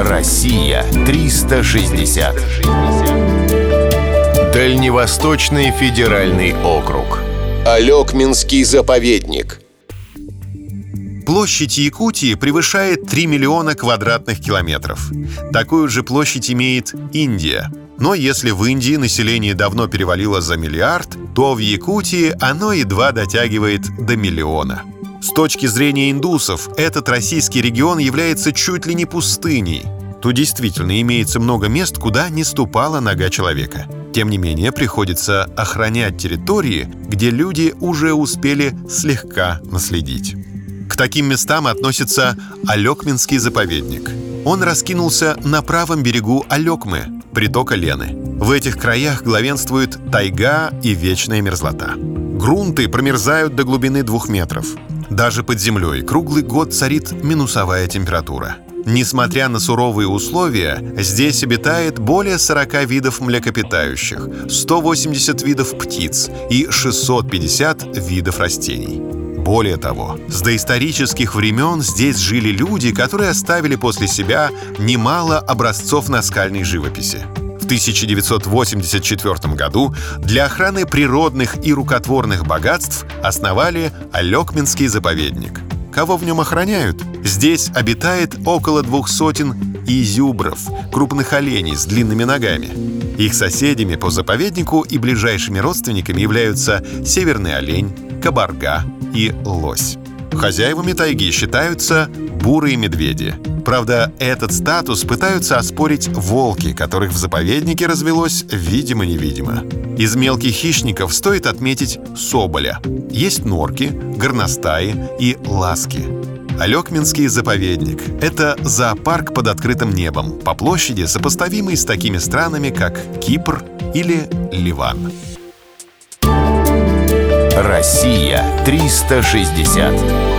Россия 360. Дальневосточный федеральный округ. Алекминский заповедник. Площадь Якутии превышает 3 миллиона квадратных километров. Такую же площадь имеет Индия. Но если в Индии население давно перевалило за миллиард, то в Якутии оно едва дотягивает до миллиона. С точки зрения индусов, этот российский регион является чуть ли не пустыней. Тут действительно имеется много мест, куда не ступала нога человека. Тем не менее, приходится охранять территории, где люди уже успели слегка наследить. К таким местам относится Алекминский заповедник. Он раскинулся на правом берегу Алекмы, притока Лены. В этих краях главенствует тайга и вечная мерзлота. Грунты промерзают до глубины двух метров. Даже под землей круглый год царит минусовая температура. Несмотря на суровые условия, здесь обитает более 40 видов млекопитающих, 180 видов птиц и 650 видов растений. Более того, с доисторических времен здесь жили люди, которые оставили после себя немало образцов наскальной живописи. 1984 году для охраны природных и рукотворных богатств основали Алекминский заповедник. Кого в нем охраняют? Здесь обитает около двух сотен изюбров, крупных оленей с длинными ногами. Их соседями по заповеднику и ближайшими родственниками являются северный олень, кабарга и лось. Хозяевами тайги считаются бурые медведи. Правда, этот статус пытаются оспорить волки, которых в заповеднике развелось видимо-невидимо. Из мелких хищников стоит отметить соболя. Есть норки, горностаи и ласки. Алекминский заповедник — это зоопарк под открытым небом, по площади сопоставимый с такими странами, как Кипр или Ливан. Россия 360.